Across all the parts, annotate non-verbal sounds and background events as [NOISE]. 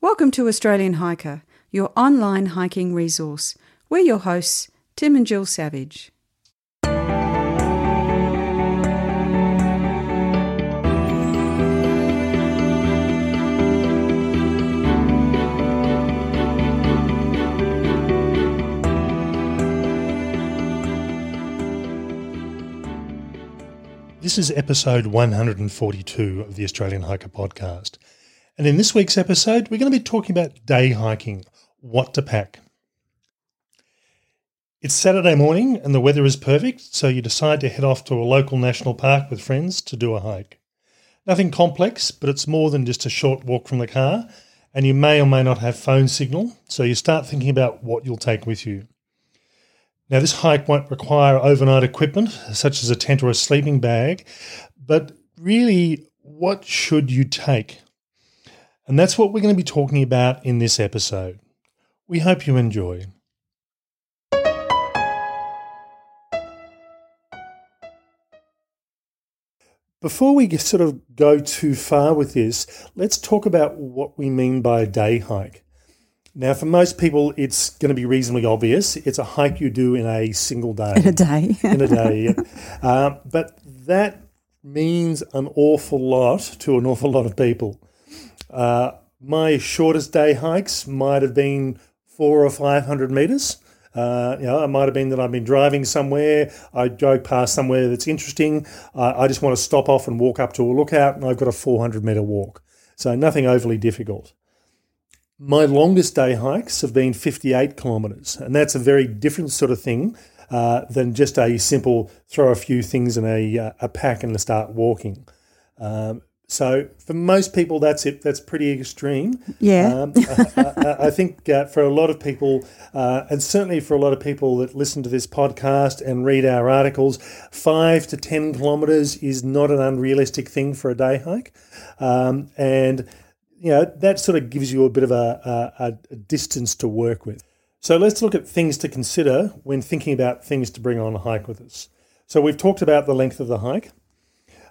Welcome to Australian Hiker, your online hiking resource. We're your hosts, Tim and Jill Savage. This is episode 142 of the Australian Hiker podcast. And in this week's episode, we're going to be talking about day hiking, what to pack. It's Saturday morning and the weather is perfect, so you decide to head off to a local national park with friends to do a hike. Nothing complex, but it's more than just a short walk from the car, and you may or may not have phone signal, so you start thinking about what you'll take with you. Now, this hike won't require overnight equipment, such as a tent or a sleeping bag, but really, what should you take? And that's what we're going to be talking about in this episode. We hope you enjoy. Before we sort of go too far with this, let's talk about what we mean by a day hike. Now, for most people, it's going to be reasonably obvious. It's a hike you do in a single day. In a day. [LAUGHS] in a day. Yeah. Uh, but that means an awful lot to an awful lot of people. Uh, my shortest day hikes might have been four or five hundred meters. Uh, you know, it might have been that I've been driving somewhere, I go past somewhere that's interesting. Uh, I just want to stop off and walk up to a lookout, and I've got a 400 meter walk. So nothing overly difficult. My longest day hikes have been 58 kilometres, and that's a very different sort of thing uh, than just a simple throw a few things in a, uh, a pack and start walking. Um, so for most people, that's it. That's pretty extreme. Yeah. Um, I, I, I, think uh, for a lot of people, uh, and certainly for a lot of people that listen to this podcast and read our articles, five to ten kilometres is not an unrealistic thing for a day hike, um, and you know, that sort of gives you a bit of a, a, a, distance to work with. So let's look at things to consider when thinking about things to bring on a hike with us. So we've talked about the length of the hike.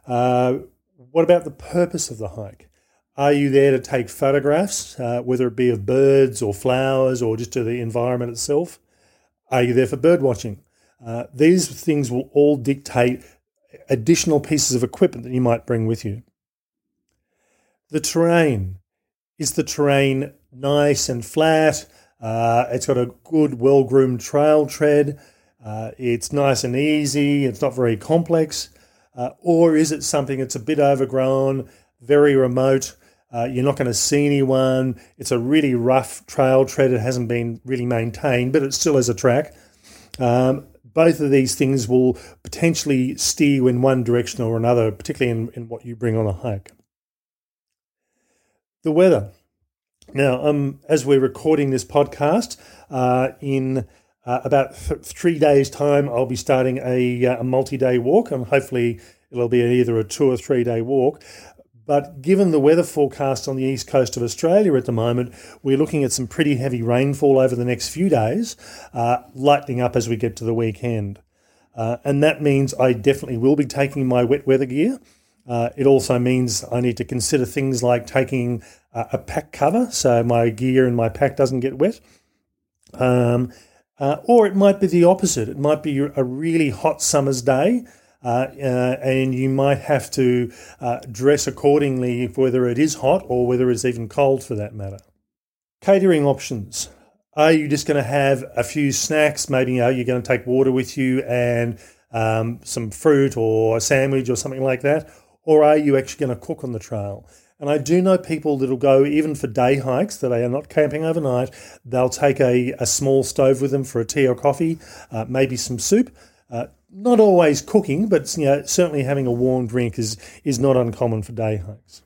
Uh, what about the purpose of the hike? Are you there to take photographs, uh, whether it be of birds or flowers or just to the environment itself? Are you there for bird watching? Uh, these things will all dictate additional pieces of equipment that you might bring with you. The terrain. Is the terrain nice and flat? Uh, it's got a good, well groomed trail tread. Uh, it's nice and easy. It's not very complex. Uh, or is it something that's a bit overgrown, very remote? Uh, you're not going to see anyone. It's a really rough trail tread. It hasn't been really maintained, but it still is a track. Um, both of these things will potentially steer you in one direction or another, particularly in, in what you bring on a hike the weather. Now, um, as we're recording this podcast, uh, in uh, about th- three days' time, I'll be starting a, uh, a multi-day walk, and hopefully it'll be either a two or three-day walk. But given the weather forecast on the east coast of Australia at the moment, we're looking at some pretty heavy rainfall over the next few days, uh, lightening up as we get to the weekend. Uh, and that means I definitely will be taking my wet weather gear. Uh, it also means I need to consider things like taking uh, a pack cover so my gear and my pack doesn't get wet. Um, uh, or it might be the opposite. It might be a really hot summer's day. Uh, uh, and you might have to uh, dress accordingly, whether it is hot or whether it's even cold for that matter. Catering options. Are you just going to have a few snacks? Maybe you know, you're going to take water with you and um, some fruit or a sandwich or something like that or are you actually going to cook on the trail? And I do know people that'll go even for day hikes that they are not camping overnight. They'll take a, a small stove with them for a tea or coffee, uh, maybe some soup. Uh, not always cooking, but you know, certainly having a warm drink is is not uncommon for day hikes.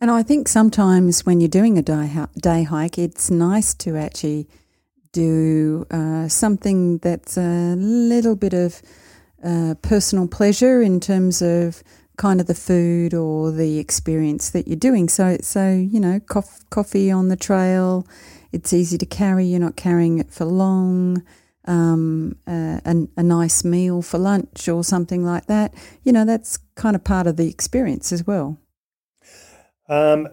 And I think sometimes when you're doing a day, day hike, it's nice to actually do uh, something that's a little bit of uh, personal pleasure in terms of kind of the food or the experience that you're doing. So, so you know, cof- coffee on the trail, it's easy to carry. You're not carrying it for long. Um, uh, a, a nice meal for lunch or something like that. You know, that's kind of part of the experience as well. Um,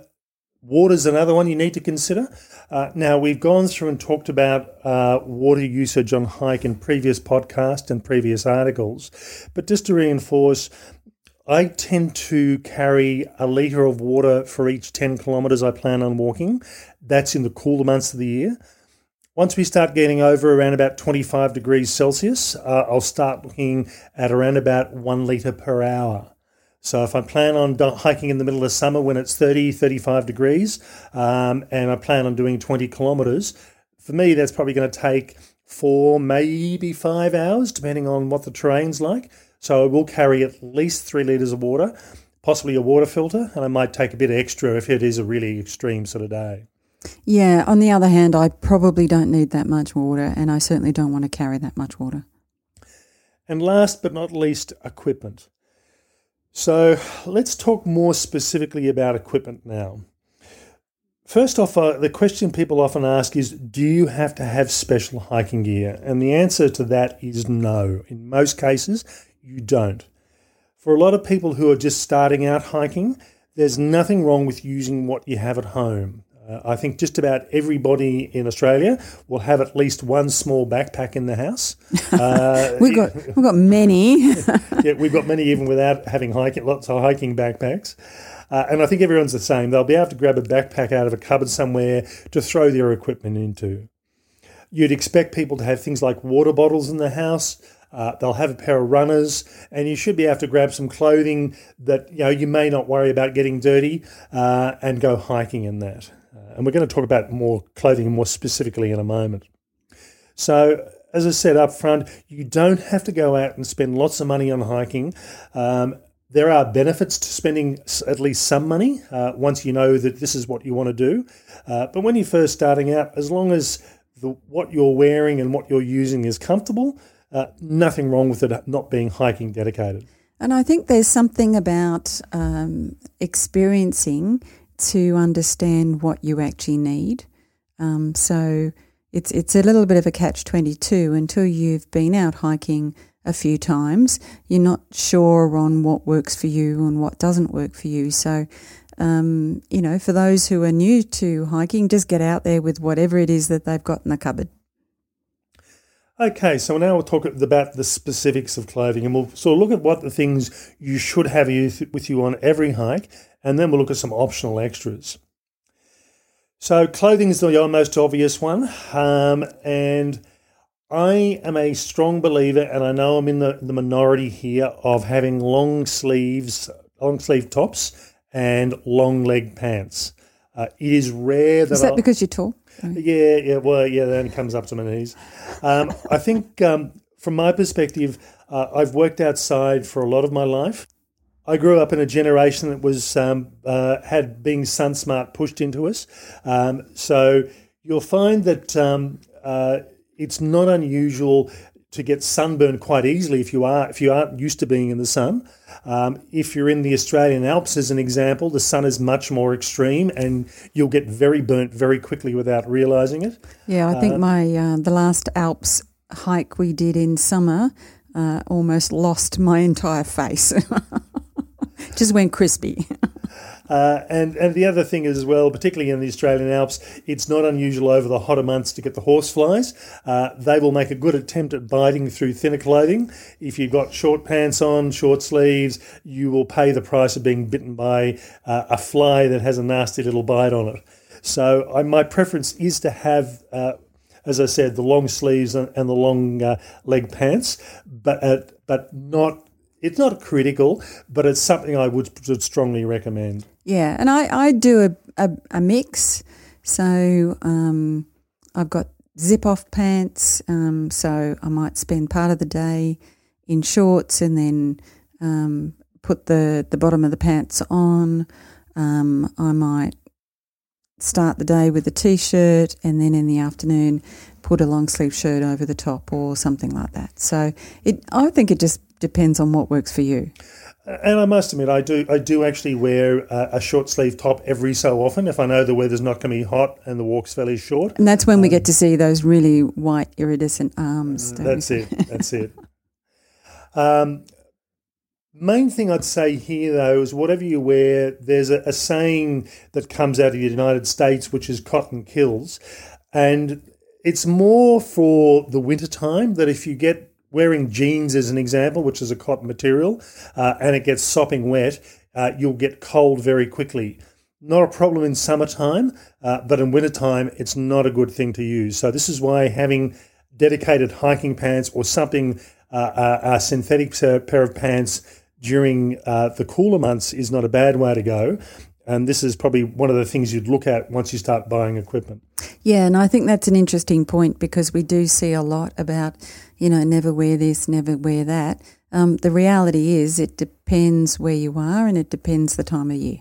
Water's another one you need to consider. Uh, now, we've gone through and talked about uh, water usage on hike in previous podcasts and previous articles, but just to reinforce, I tend to carry a litre of water for each 10 kilometres I plan on walking. That's in the cooler months of the year. Once we start getting over around about 25 degrees Celsius, uh, I'll start looking at around about one litre per hour. So if I plan on hiking in the middle of summer when it's 30, 35 degrees, um, and I plan on doing 20 kilometres, for me, that's probably going to take four, maybe five hours, depending on what the terrain's like. So I will carry at least three litres of water, possibly a water filter, and I might take a bit extra if it is a really extreme sort of day. Yeah, on the other hand, I probably don't need that much water, and I certainly don't want to carry that much water. And last but not least, equipment. So let's talk more specifically about equipment now. First off, uh, the question people often ask is Do you have to have special hiking gear? And the answer to that is no. In most cases, you don't. For a lot of people who are just starting out hiking, there's nothing wrong with using what you have at home. Uh, I think just about everybody in Australia will have at least one small backpack in the house. [LAUGHS] Uh, we've got [LAUGHS] we've got many. [LAUGHS] yeah, we've got many even without having hiking lots of hiking backpacks. Uh, and I think everyone's the same. They'll be able to grab a backpack out of a cupboard somewhere to throw their equipment into. You'd expect people to have things like water bottles in the house. Uh, they'll have a pair of runners, and you should be able to grab some clothing that you know you may not worry about getting dirty, uh, and go hiking in that. Uh, and we're going to talk about more clothing more specifically in a moment. So, as I said up front, you don't have to go out and spend lots of money on hiking. Um, there are benefits to spending at least some money uh, once you know that this is what you want to do. Uh, but when you're first starting out, as long as the, what you're wearing and what you're using is comfortable, uh, nothing wrong with it not being hiking dedicated. And I think there's something about um, experiencing to understand what you actually need. Um, so it's it's a little bit of a catch twenty two until you've been out hiking a few times. You're not sure on what works for you and what doesn't work for you. So, um, you know, for those who are new to hiking, just get out there with whatever it is that they've got in the cupboard. Okay, so now we'll talk about the specifics of clothing and we'll sort of look at what the things you should have with you on every hike, and then we'll look at some optional extras. So, clothing is the most obvious one, um, and I am a strong believer, and I know I'm in the, the minority here, of having long sleeves, long sleeve tops, and long leg pants. Uh, it is rare that. Is that I'll, because you're tall? Yeah, yeah. Well, yeah, only comes up to my knees. Um, I think, um, from my perspective, uh, I've worked outside for a lot of my life. I grew up in a generation that was um, uh, had being sun smart pushed into us. Um, so you'll find that um, uh, it's not unusual to get sunburned quite easily if you are if you aren't used to being in the sun. Um, if you're in the Australian Alps, as an example, the sun is much more extreme, and you'll get very burnt very quickly without realizing it. Yeah, I think uh, my uh, the last Alps hike we did in summer uh, almost lost my entire face. [LAUGHS] Just went crispy. [LAUGHS] Uh, and and the other thing as well, particularly in the Australian Alps, it's not unusual over the hotter months to get the horseflies. Uh, they will make a good attempt at biting through thinner clothing. If you've got short pants on, short sleeves, you will pay the price of being bitten by uh, a fly that has a nasty little bite on it. So I, my preference is to have uh, as I said, the long sleeves and, the long uh, leg pants, but uh, but not. It's not critical, but it's something I would, would strongly recommend. Yeah, and I, I do a, a, a mix. So um, I've got zip off pants. Um, so I might spend part of the day in shorts and then um, put the, the bottom of the pants on. Um, I might start the day with a t shirt and then in the afternoon put a long sleeve shirt over the top or something like that. So it I think it just depends on what works for you. And I must admit, I do I do actually wear a, a, short sleeve top every so often if I know the weather's not going to be hot and the walk's fairly short. And that's when um, we get to see those really white iridescent arms. That's it. [LAUGHS] That's it. Um, Main thing I'd say here, though, is whatever you wear, there's a, a saying that comes out of the United States, which is cotton kills. And it's more for the winter time that if you get wearing jeans, as an example, which is a cotton material, uh, and it gets sopping wet, uh, you'll get cold very quickly. Not a problem in summertime, uh, but in wintertime, it's not a good thing to use. So, this is why having dedicated hiking pants or something, uh, a synthetic pair of pants during uh, the cooler months is not a bad way to go. And this is probably one of the things you'd look at once you start buying equipment. Yeah, and I think that's an interesting point because we do see a lot about, you know, never wear this, never wear that. Um, the reality is it depends where you are and it depends the time of year.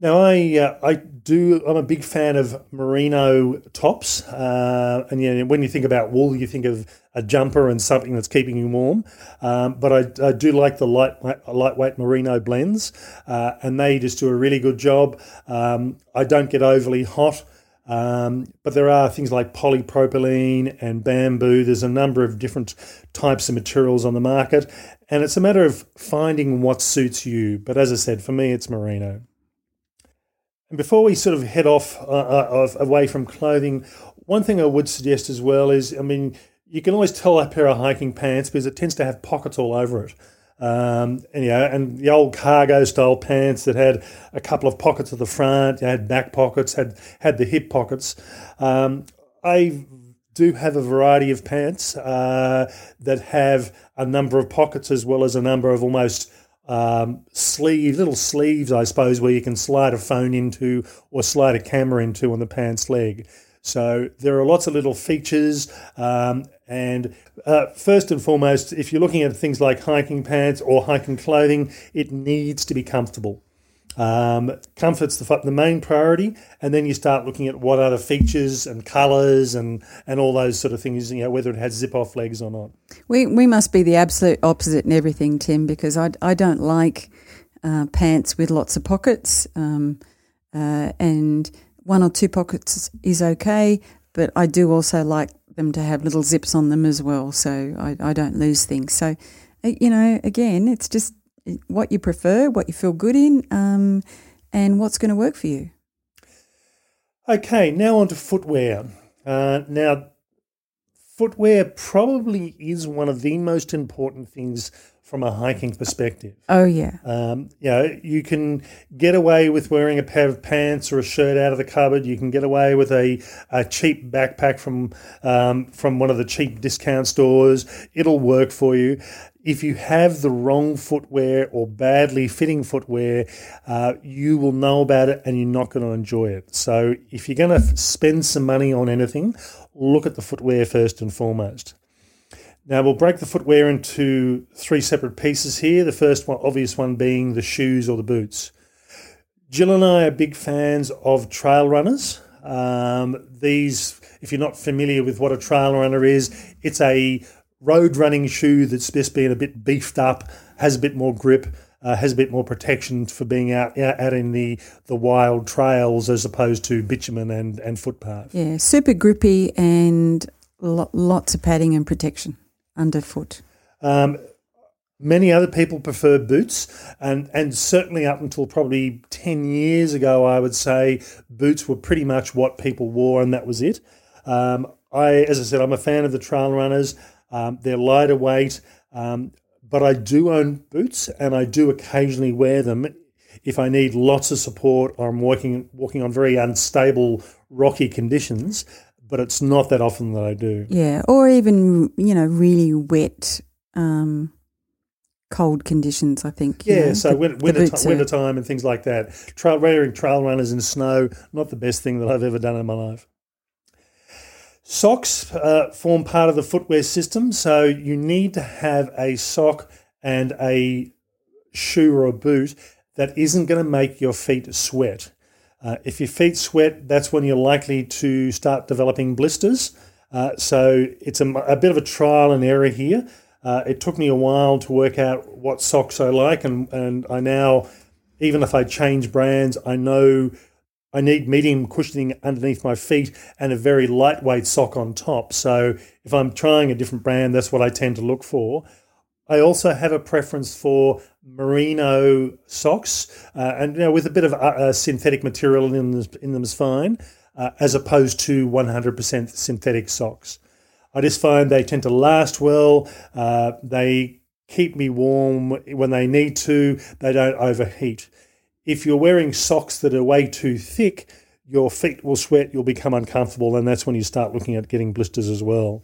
Now, I uh, I do. I'm a big fan of merino tops, uh, and you know, when you think about wool, you think of a jumper and something that's keeping you warm. Um, but I, I, do like the light lightweight merino blends, uh, and they just do a really good job. Um, I don't get overly hot. Um, but there are things like polypropylene and bamboo. There's a number of different types of materials on the market, and it's a matter of finding what suits you. But as I said, for me, it's merino. And before we sort of head off uh, uh, away from clothing, one thing I would suggest as well is, I mean, you can always tell a pair of hiking pants because it tends to have pockets all over it. Um, and, you know, and the old cargo style pants that had a couple of pockets at the front, you had back pockets, had had the hip pockets. Um, I do have a variety of pants uh, that have a number of pockets as well as a number of almost um, sleeve, little sleeves, I suppose, where you can slide a phone into or slide a camera into on the pants leg. So there are lots of little features. Um, and uh, first and foremost, if you're looking at things like hiking pants or hiking clothing, it needs to be comfortable. Um, comfort's the, the main priority, and then you start looking at what other features and colours and, and all those sort of things, you know, whether it has zip off legs or not. We, we must be the absolute opposite in everything, Tim, because I, I don't like uh, pants with lots of pockets, um, uh, and one or two pockets is okay, but I do also like them to have little zips on them as well, so I, I don't lose things. So, uh, you know, again, it's just what you prefer, what you feel good in, um, and what's going to work for you. Okay, now on to footwear. Uh, now, footwear probably is one of the most important things from a hiking perspective. Oh yeah. Um, you know, you can get away with wearing a pair of pants or a shirt out of the cupboard. You can get away with a, a cheap backpack from um, from one of the cheap discount stores. It'll work for you. If you have the wrong footwear or badly fitting footwear, uh, you will know about it and you're not going to enjoy it. So if you're going to spend some money on anything, look at the footwear first and foremost. Now we'll break the footwear into three separate pieces here. The first one, obvious one being the shoes or the boots. Jill and I are big fans of trail runners. Um, these, if you're not familiar with what a trail runner is, it's a road running shoe that's just been a bit beefed up, has a bit more grip, uh, has a bit more protection for being out out in the, the wild trails as opposed to bitumen and, and footpath. Yeah, super grippy and lo- lots of padding and protection underfoot? Um, many other people prefer boots, and, and certainly up until probably 10 years ago, I would say boots were pretty much what people wore, and that was it. Um, I, as I said, I'm a fan of the trail runners. Um, they're lighter weight, um, but I do own boots, and I do occasionally wear them if I need lots of support or I'm walking walking on very unstable, rocky conditions but it's not that often that I do. Yeah, or even you know really wet, um, cold conditions. I think. Yeah, know, so the, winter, winter, t- winter time and things like that. Trail wearing trail runners in snow, not the best thing that I've ever done in my life. Socks uh, form part of the footwear system, so you need to have a sock and a shoe or a boot that isn't going to make your feet sweat. Uh, if your feet sweat, that's when you're likely to start developing blisters. Uh, so it's a, a, bit of a trial and error here. Uh, it took me a while to work out what socks I like, and, and I now, even if I change brands, I know I need medium cushioning underneath my feet and a very lightweight sock on top. So if I'm trying a different brand, that's what I tend to look for. I also have a preference for merino socks, uh, and you know, with a bit of uh, uh synthetic material in them, in them is fine, uh, as opposed to 100% synthetic socks. I just find they tend to last well. Uh, they keep me warm when they need to. They don't overheat. If you're wearing socks that are way too thick, your feet will sweat, you'll become uncomfortable, and that's when you start looking at getting blisters as well.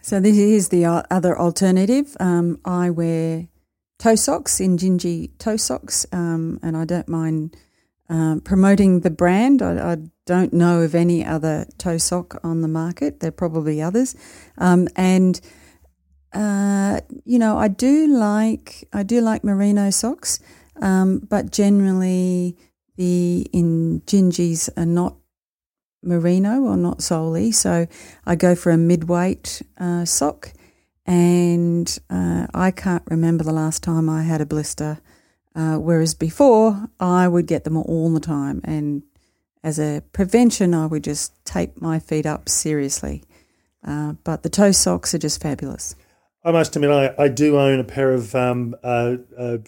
So this is the other alternative. Um, I wear toe socks, Injinji toe socks, um, and I don't mind um, promoting the brand. I, I, don't know of any other toe sock on the market. There are probably others, um, and uh, you know I do like I do like merino socks, um, but generally the Injinjis are not merino or not solely. So I go for a mid-weight uh, sock, and uh, I can't remember the last time I had a blister. Uh, whereas before, I would get them all the time, and as a prevention, I would just tape my feet up seriously. Uh, but the toe socks are just fabulous. I must admit, I, I do own a pair of um, uh, uh,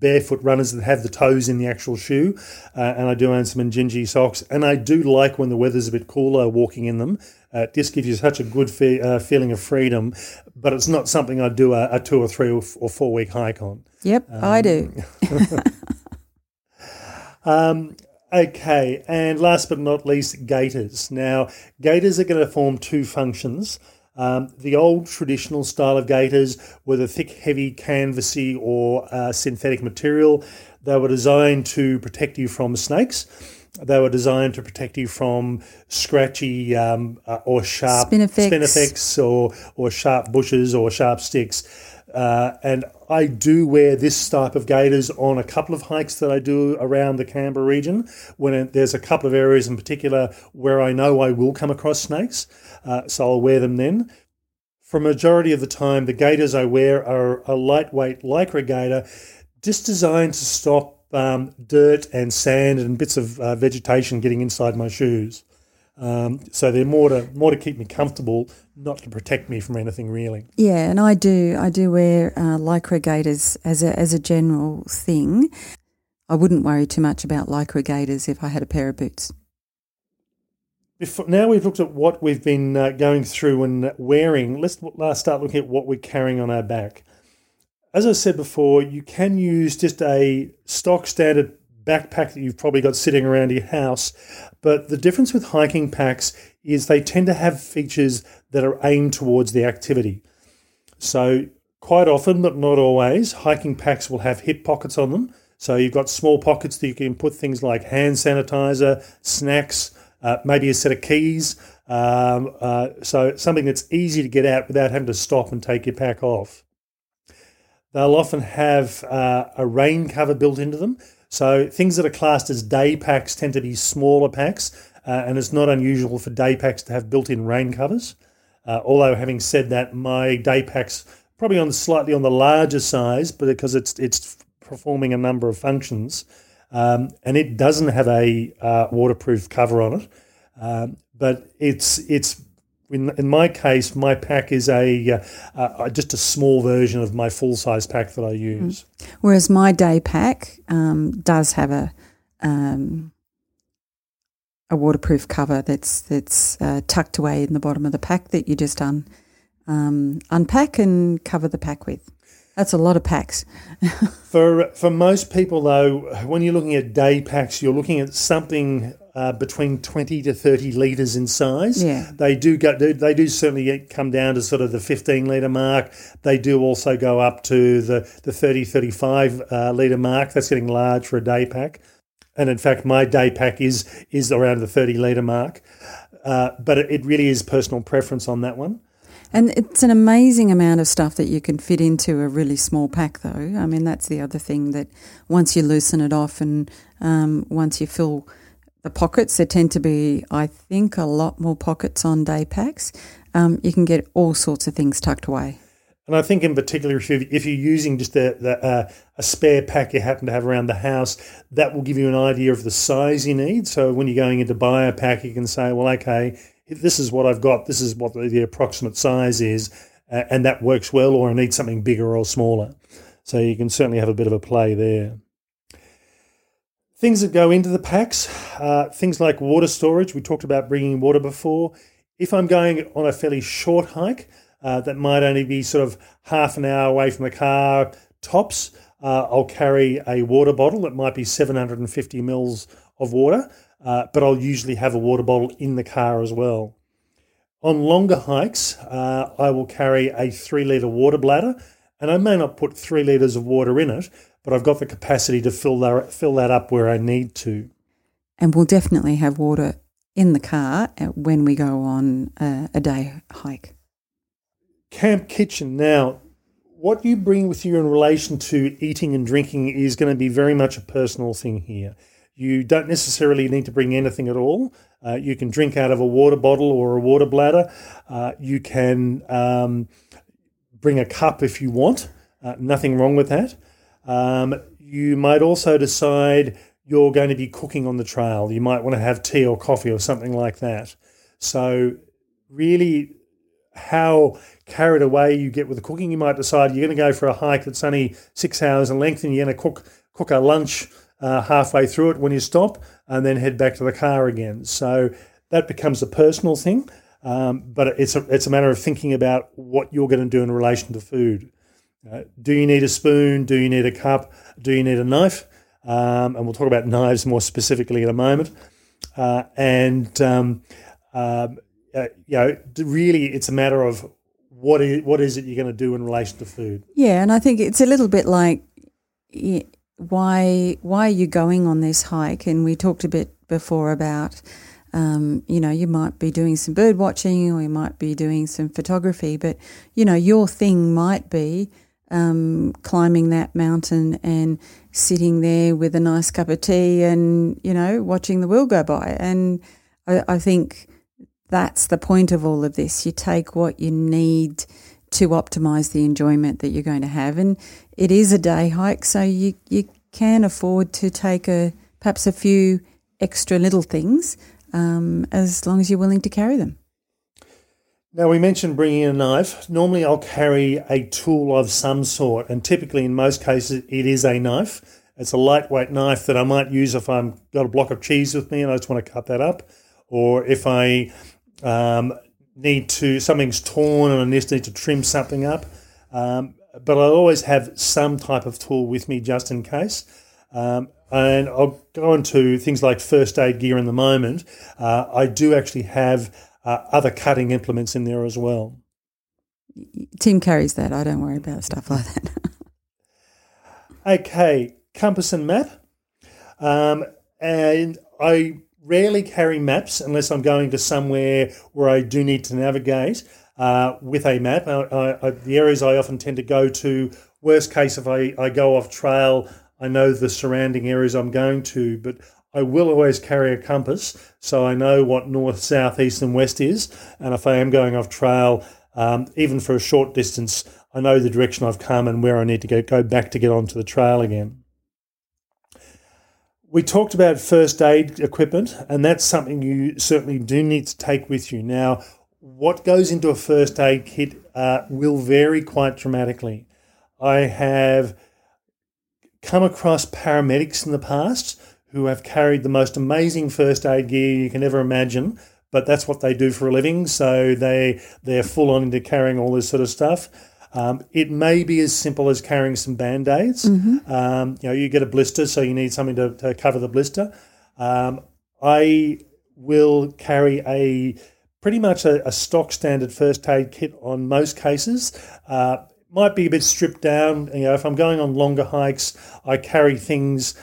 barefoot runners that have the toes in the actual shoe, uh, and I do own some Injinji socks, and I do like when the weather's a bit cooler walking in them. Uh, it just gives you such a good fe- uh, feeling of freedom, but it's not something I'd do a, a two or three or, or, four week hike on. Yep, um, I do. [LAUGHS] um, okay, and last but not least, gaiters. Now, gaiters are going to form two functions. Um, the old traditional style of gaiters were the thick, heavy, canvasy or uh, synthetic material. They were designed to protect you from snakes. They were designed to protect you from scratchy um, uh, or sharp spinifex. spinifex or, or sharp bushes or sharp sticks. Uh, and I do wear this type of gaiters on a couple of hikes that I do around the Canberra region when it, there's a couple of areas in particular where I know I will come across snakes. Uh, so I'll wear them then. For majority of the time, the gaiters I wear are a lightweight lycra gaiter, just designed to stop um, dirt and sand and bits of uh, vegetation getting inside my shoes. Um, so they're more to more to keep me comfortable, not to protect me from anything really. Yeah, and I do I do wear uh, lycra gaiters as a as a general thing. I wouldn't worry too much about lycra gaiters if I had a pair of boots. Before, now we've looked at what we've been uh, going through and wearing. Let's start looking at what we're carrying on our back. As I said before, you can use just a stock standard backpack that you've probably got sitting around your house. But the difference with hiking packs is they tend to have features that are aimed towards the activity. So, quite often, but not always, hiking packs will have hip pockets on them. So, you've got small pockets that you can put things like hand sanitizer, snacks, uh, maybe a set of keys. Um, uh, so, something that's easy to get out without having to stop and take your pack off. They'll often have uh, a rain cover built into them. So things that are classed as day packs tend to be smaller packs, uh, and it's not unusual for day packs to have built-in rain covers. Uh, although having said that, my day packs probably on slightly on the larger size, but because it's it's performing a number of functions, um, and it doesn't have a uh, waterproof cover on it. Um, but it's it's in, in my case, my pack is a uh, uh, just a small version of my full size pack that I mm. use. Whereas my day pack um, does have a um, a waterproof cover that's that's uh, tucked away in the bottom of the pack that you just un, um, unpack and cover the pack with. That's a lot of packs. [LAUGHS] for for most people, though, when you're looking at day packs, you're looking at something uh, between 20 to 30 litres in size. Yeah. They do go, they do certainly come down to sort of the 15 litre mark. They do also go up to the, the 30, 35 uh, litre mark. That's getting large for a day pack. And in fact, my day pack is, is around the 30 litre mark. Uh, but it, it really is personal preference on that one. And it's an amazing amount of stuff that you can fit into a really small pack, though. I mean, that's the other thing that once you loosen it off and um, once you fill the pockets, there tend to be, I think, a lot more pockets on day packs. Um, you can get all sorts of things tucked away. And I think, in particular, if, you, if you're using just a, uh, a, spare pack you happen to have around the house, that will give you an idea of the size you need. So when you're going in to buy a pack, you can say, well, okay, this is what I've got, this is what the, the approximate size is. uh, and that works well, or I need something bigger or smaller. So you can certainly have a bit of a play there. Things that go into the packs, uh, things like water storage. We talked about bringing water before. If I'm going on a fairly short hike, uh, that might only be sort of half an hour away from the car, tops, uh, I'll carry a water bottle that might be 750 mils of water, uh, but I'll usually have a water bottle in the car as well. On longer hikes, uh, I will carry a three litre water bladder, and I may not put three litres of water in it, but I've got the capacity to fill that, fill that up where I need to. And we'll definitely have water in the car uh, when we go on a, a day hike. Camp kitchen. Now, what you bring with you in relation to eating and drinking is going to be very much a personal thing here. You don't necessarily need to bring anything at all. Uh, you can drink out of a water bottle or a water bladder. Uh, you can um, bring a cup if you want. Uh, nothing wrong with that. Um, you might also decide you're going to be cooking on the trail. You might want to have tea or coffee or something like that. So, really, how carried away you get with the cooking. You might decide you're going to go for a hike that's only six hours in length and you're going to cook cook a lunch uh, halfway through it when you stop and then head back to the car again. So that becomes a personal thing, um, but it's a, it's a matter of thinking about what you're going to do in relation to food. Uh, do you need a spoon? Do you need a cup? Do you need a knife? Um, and we'll talk about knives more specifically in a moment. Uh, and um, um uh, you know, really, it's a matter of what is what is it you're going to do in relation to food? Yeah, and I think it's a little bit like why why are you going on this hike? And we talked a bit before about. Um, you know, you might be doing some bird watching or you might be doing some photography, but you know, your thing might be um, climbing that mountain and sitting there with a nice cup of tea and, you know, watching the world go by. And I, I think that's the point of all of this. You take what you need to optimize the enjoyment that you're going to have. And it is a day hike, so you, you can afford to take a perhaps a few extra little things um, as long as you're willing to carry them. Now, we mentioned bringing a knife. Normally, I'll carry a tool of some sort, and typically, in most cases, it is a knife. It's a lightweight knife that I might use if I've got a block of cheese with me and I just want to cut that up, or if I um, need to something's torn and I just need to trim something up. Um, but I always have some type of tool with me just in case. Um, and I'll go into things like first aid gear in the moment. Uh, I do actually have uh, other cutting implements in there as well. Tim carries that. I don't worry about stuff like that. [LAUGHS] okay, compass and map. Um, and I rarely carry maps unless I'm going to somewhere where I do need to navigate uh, with a map. I, I, the areas I often tend to go to, worst case, if I, I go off trail, I know the surrounding areas I'm going to, but I will always carry a compass so I know what north, south, east, and west is. And if I am going off trail, um, even for a short distance, I know the direction I've come and where I need to go, go back to get onto the trail again. We talked about first aid equipment, and that's something you certainly do need to take with you. Now, what goes into a first aid kit uh, will vary quite dramatically. I have come across paramedics in the past who have carried the most amazing first aid gear you can ever imagine, but that's what they do for a living. So they they're full on into carrying all this sort of stuff. Um, it may be as simple as carrying some band aids. Mm-hmm. Um, you know, you get a blister, so you need something to, to cover the blister. Um, I will carry a pretty much a, a, stock standard first aid kit on most cases. Uh, might be a bit stripped down. You know, if I'm going on longer hikes, I carry things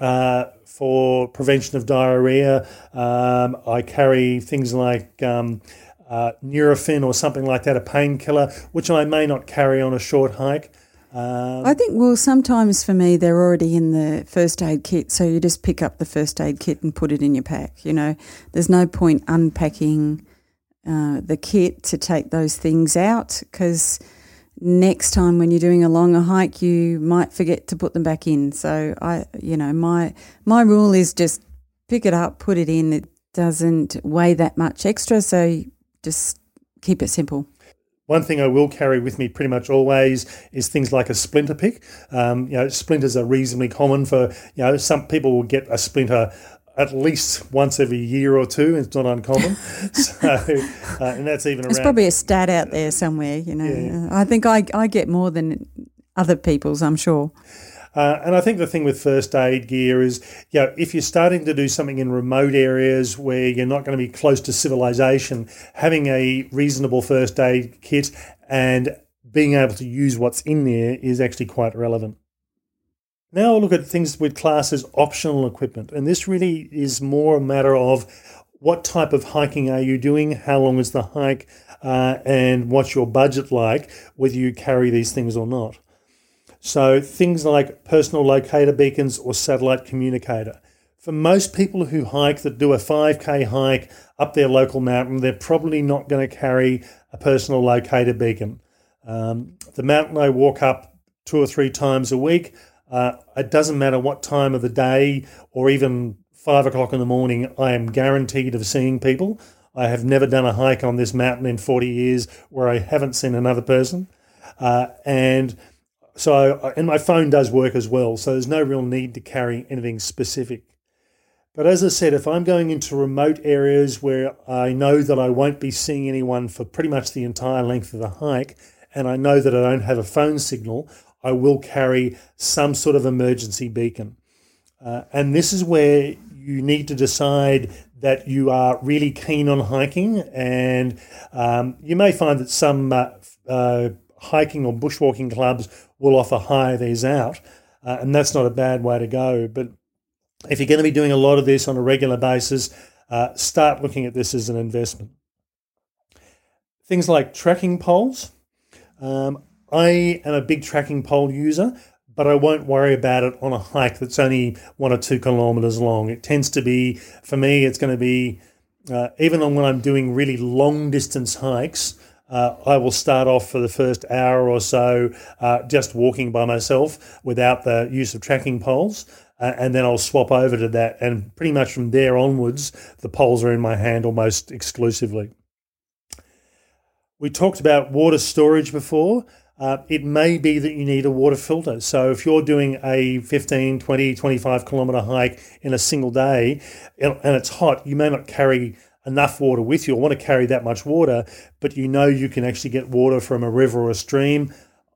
uh, for prevention of diarrhea. Um, I carry things like um, uh, Nurofen or something like that, a painkiller, which I may not carry on a short hike. Um, I think, well, sometimes for me, they're already in the first aid kit, so you just pick up the first aid kit and put it in your pack. You know, there's no point unpacking uh, the kit to take those things out because next time when you're doing a longer hike, you might forget to put them back in. So I, you know, my my rule is just pick it up, put it in. It doesn't weigh that much extra, so just keep it simple. one thing I will carry with me pretty much always is things like a splinter pick. Um, you know, splinters are reasonably common for, you know, some people will get a splinter at least once every year or two. It's not uncommon. [LAUGHS] so, uh, and that's even There's around. probably a stat out there somewhere, you know. Yeah. I think I, I get more than other people's, I'm sure. Uh, and I think the thing with first aid gear is, you know, if you're starting to do something in remote areas where you're not going to be close to civilization, having a reasonable first aid kit and being able to use what's in there is actually quite relevant. Now I'll look at things with class as optional equipment. And this really is more a matter of what type of hiking are you doing, how long is the hike, uh, and what's your budget like, whether you carry these things or not. So things like personal locator beacons or satellite communicator. For most people who hike that do a 5k hike up their local mountain, they're probably not going to carry a personal locator beacon. Um, the mountain I walk up two or three times a week, uh, it doesn't matter what time of the day or even five o'clock in the morning, I am guaranteed of seeing people. I have never done a hike on this mountain in 40 years where I haven't seen another person. Uh, and so, and my phone does work as well. So there's no real need to carry anything specific. But as I said, if I'm going into remote areas where I know that I won't be seeing anyone for pretty much the entire length of the hike, and I know that I don't have a phone signal, I will carry some sort of emergency beacon. Uh, and this is where you need to decide that you are really keen on hiking. And um, you may find that some uh, uh, hiking or bushwalking clubs will offer hire these out. Uh, and that's not a bad way to go. But if you're going to be doing a lot of this on a regular basis, uh, start looking at this as an investment. Things like trekking poles. Um, I am a big trekking pole user, but I won't worry about it on a hike that's only one or two kilometres long. It tends to be, for me, it's going to be, uh, even when I'm doing really long distance hikes, uh, I will start off for the first hour or so uh, just walking by myself without the use of trekking poles. Uh, and then I'll swap over to that. And pretty much from there onwards, the poles are in my hand almost exclusively. We talked about water storage before. Uh, it may be that you need a water filter. So if you're doing a 15, 20, 25 kilometre hike in a single day and it's hot, you may not carry enough water with you or want to carry that much water, but you know you can actually get water from a river or a stream.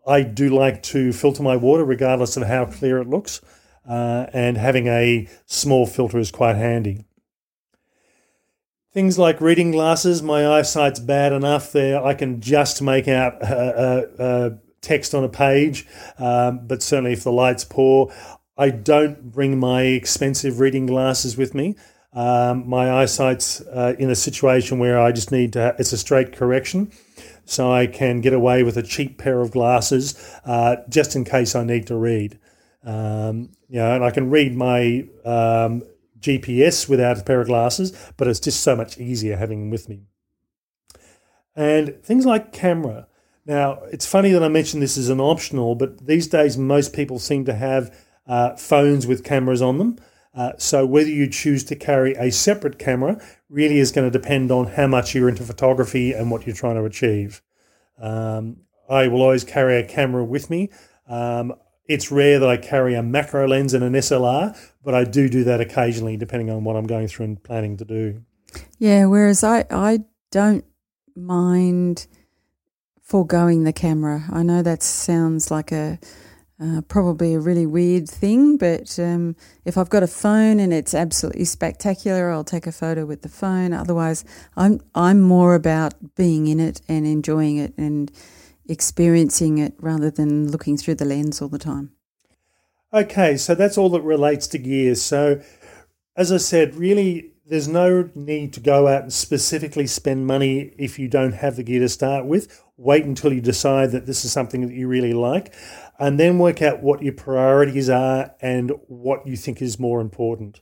I do like to filter my water regardless of how clear it looks, uh, and having a small filter is quite handy. Things like reading glasses, my eyesight's bad enough there. I can just make out a, a text on a page, um, but certainly if the light's poor, I don't bring my expensive reading glasses with me. Um, my eyesight's uh, in a situation where I just need to, it's a straight correction. So I can get away with a cheap pair of glasses uh, just in case I need to read. Um, you know, and I can read my um, GPS without a pair of glasses, but it's just so much easier having them with me. And things like camera. Now, it's funny that I mentioned this as an optional, but these days most people seem to have uh, phones with cameras on them. Uh, so whether you choose to carry a separate camera really is going to depend on how much you're into photography and what you're trying to achieve. Um, I will always carry a camera with me. Um, it's rare that I carry a macro lens and an SLR, but I do do that occasionally depending on what I'm going through and planning to do. Yeah, whereas I, I don't mind foregoing the camera. I know that sounds like a uh, probably a really weird thing, but um, if I've got a phone and it's absolutely spectacular, I'll take a photo with the phone. Otherwise, I'm I'm more about being in it and enjoying it and experiencing it rather than looking through the lens all the time. Okay, so that's all that relates to gear. So, as I said, really, there's no need to go out and specifically spend money if you don't have the gear to start with. Wait until you decide that this is something that you really like, and then work out what your priorities are and what you think is more important.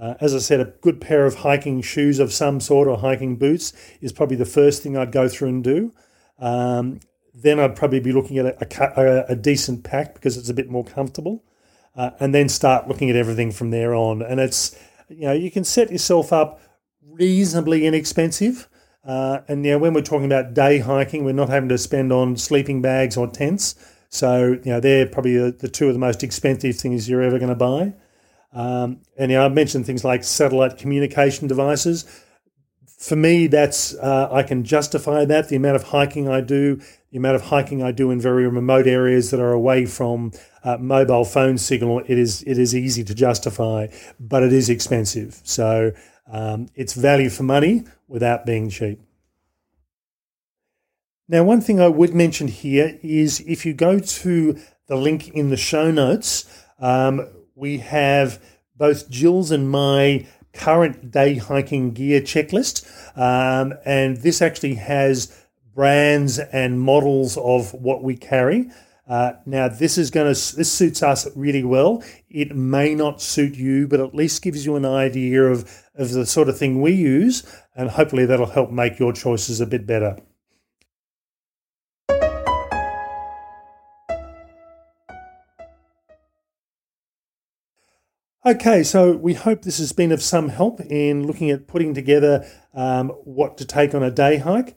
Uh, as I said, a good pair of hiking shoes of some sort or hiking boots is probably the first thing I'd go through and do. Um, then I'd probably be looking at a, a, a, decent pack because it's a bit more comfortable, uh, and then start looking at everything from there on. And it's you know you can set yourself up reasonably inexpensive. Uh, and you know, when we're talking about day hiking, we're not having to spend on sleeping bags or tents. So you know, they're probably the, the two of the most expensive things you're ever going to buy. Um, and you know, I've mentioned things like satellite communication devices. For me, that's uh, I can justify that the amount of hiking I do, the amount of hiking I do in very remote areas that are away from uh, mobile phone signal. It is it is easy to justify, but it is expensive. So um, it's value for money without being cheap. Now, one thing I would mention here is if you go to the link in the show notes, um, we have both Jill's and my current day hiking gear checklist. Um, and this actually has brands and models of what we carry. Uh, now, this is going to this suits us really well. It may not suit you, but at least gives you an idea of of the sort of thing we use, and hopefully that'll help make your choices a bit better. Okay, so we hope this has been of some help in looking at putting together um, what to take on a day hike.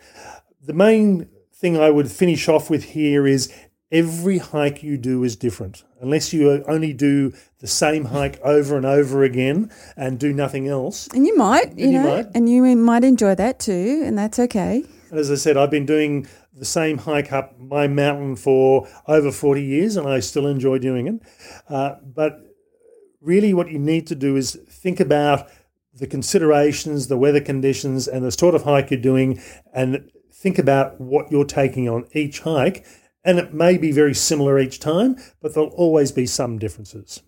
The main thing I would finish off with here is every hike you do is different. Unless you only do the same hike over and over again and do nothing else. And you might, you, you know, might. and you might enjoy that too, and that's okay. And as I said, I've been doing the same hike up my mountain for over 40 years and I still enjoy doing it. Uh, but really, what you need to do is think about the considerations, the weather conditions, and the sort of hike you're doing, and think about what you're taking on each hike and it may be very similar each time, but there'll always be some differences.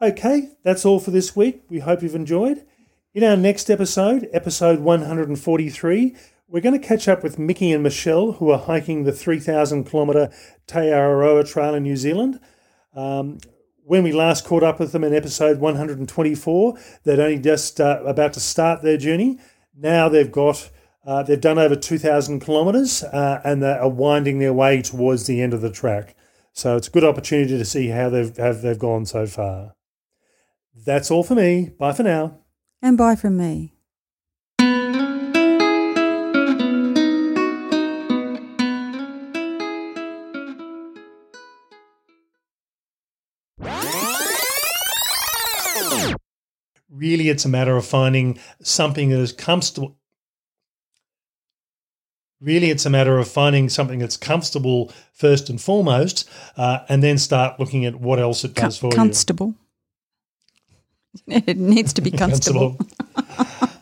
Okay, that's all for this week. We hope you've enjoyed. In our next episode, episode 143, we're going to catch up with Mickey and Michelle, who are hiking the 3,000 kilometre Te Araroa Trail in New Zealand. Um, when we last caught up with them in episode 124, they'd only just uh, about to start their journey. Now they've got uh, they've done over 2,000 kilometres uh, and they are winding their way towards the end of the track. So it's a good opportunity to see how they've, have, they've gone so far. That's all for me. Bye for now. And bye from me. Really, it's a matter of finding something that is comfortable Really, it's a matter of finding something that's comfortable first and foremost, uh, and then start looking at what else it does Com- for you. Comfortable. [LAUGHS] It needs to be [LAUGHS] comfortable. [LAUGHS]